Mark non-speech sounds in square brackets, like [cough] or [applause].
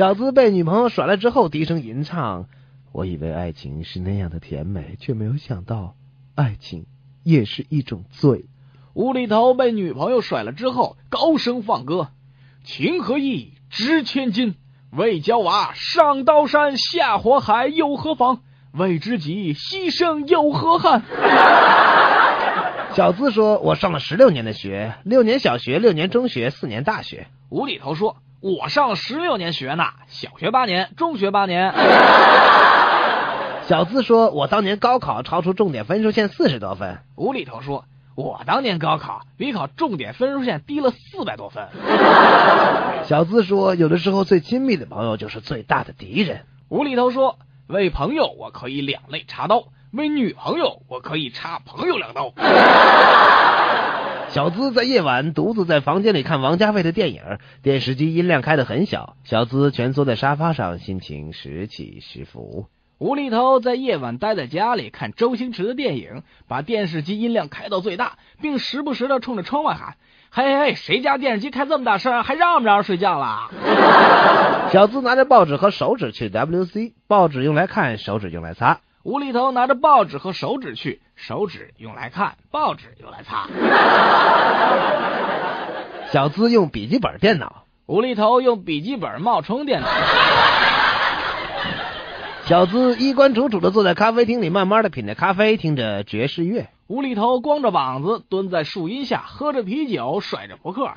小资被女朋友甩了之后，低声吟唱：“我以为爱情是那样的甜美，却没有想到，爱情也是一种罪。”无厘头被女朋友甩了之后，高声放歌：“情和义值千金，为娇娃上刀山下火海又何妨？为知己牺牲又何憾？”小资说：“我上了十六年的学，六年小学，六年中学，四年大学。”无厘头说：“我上了十六年学呢，小学八年，中学八年。”小资说：“我当年高考超出重点分数线四十多分。”无厘头说：“我当年高考比考重点分数线低了四百多分。”小资说：“有的时候最亲密的朋友就是最大的敌人。”无厘头说：“为朋友我可以两肋插刀。”为女朋友，我可以插朋友两刀。小资在夜晚独自在房间里看王家卫的电影，电视机音量开得很小，小资蜷缩在沙发上，心情时起时伏。无厘头在夜晚待在家里看周星驰的电影，把电视机音量开到最大，并时不时的冲着窗外喊：“嘿嘿嘿，谁家电视机开这么大声，还让不让人睡觉啦？” [laughs] 小资拿着报纸和手指去 WC，报纸用来看，手指用来擦。无厘头拿着报纸和手指去，手指用来看，报纸用来擦。小资用笔记本电脑，无厘头用笔记本冒充电脑。小资衣冠楚楚的坐在咖啡厅里，慢慢的品着咖啡，听着爵士乐。无厘头光着膀子蹲在树荫下，喝着啤酒，甩着扑克。